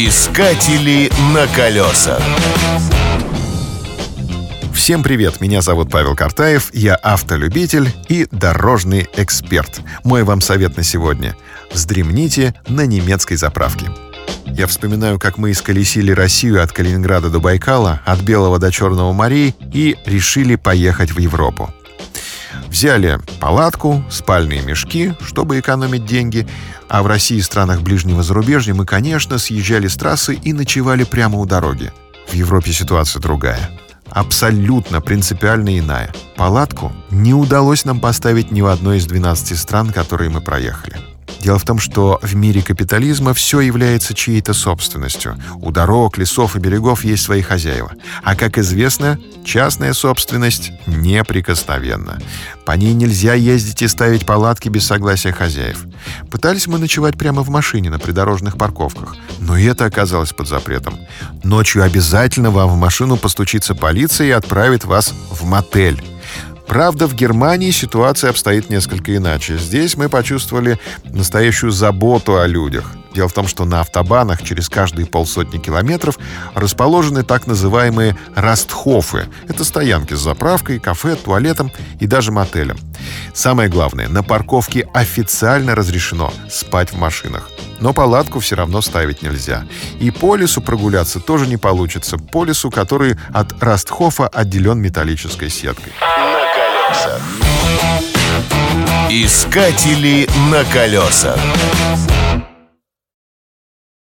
Искатели на колесах. Всем привет, меня зовут Павел Картаев, я автолюбитель и дорожный эксперт. Мой вам совет на сегодня – вздремните на немецкой заправке. Я вспоминаю, как мы исколесили Россию от Калининграда до Байкала, от Белого до Черного морей и решили поехать в Европу. Взяли палатку, спальные мешки, чтобы экономить деньги, а в России и странах ближнего зарубежья мы, конечно, съезжали с трассы и ночевали прямо у дороги. В Европе ситуация другая. Абсолютно принципиально иная. Палатку не удалось нам поставить ни в одной из 12 стран, которые мы проехали. Дело в том, что в мире капитализма все является чьей-то собственностью. У дорог, лесов и берегов есть свои хозяева. А, как известно, частная собственность неприкосновенна. По ней нельзя ездить и ставить палатки без согласия хозяев. Пытались мы ночевать прямо в машине на придорожных парковках, но и это оказалось под запретом. Ночью обязательно вам в машину постучится полиция и отправит вас в мотель. Правда, в Германии ситуация обстоит несколько иначе. Здесь мы почувствовали настоящую заботу о людях. Дело в том, что на автобанах через каждые полсотни километров расположены так называемые растхофы. Это стоянки с заправкой, кафе, туалетом и даже мотелем. Самое главное, на парковке официально разрешено спать в машинах. Но палатку все равно ставить нельзя. И по лесу прогуляться тоже не получится. По лесу, который от Растхофа отделен металлической сеткой. Искатели на колесах.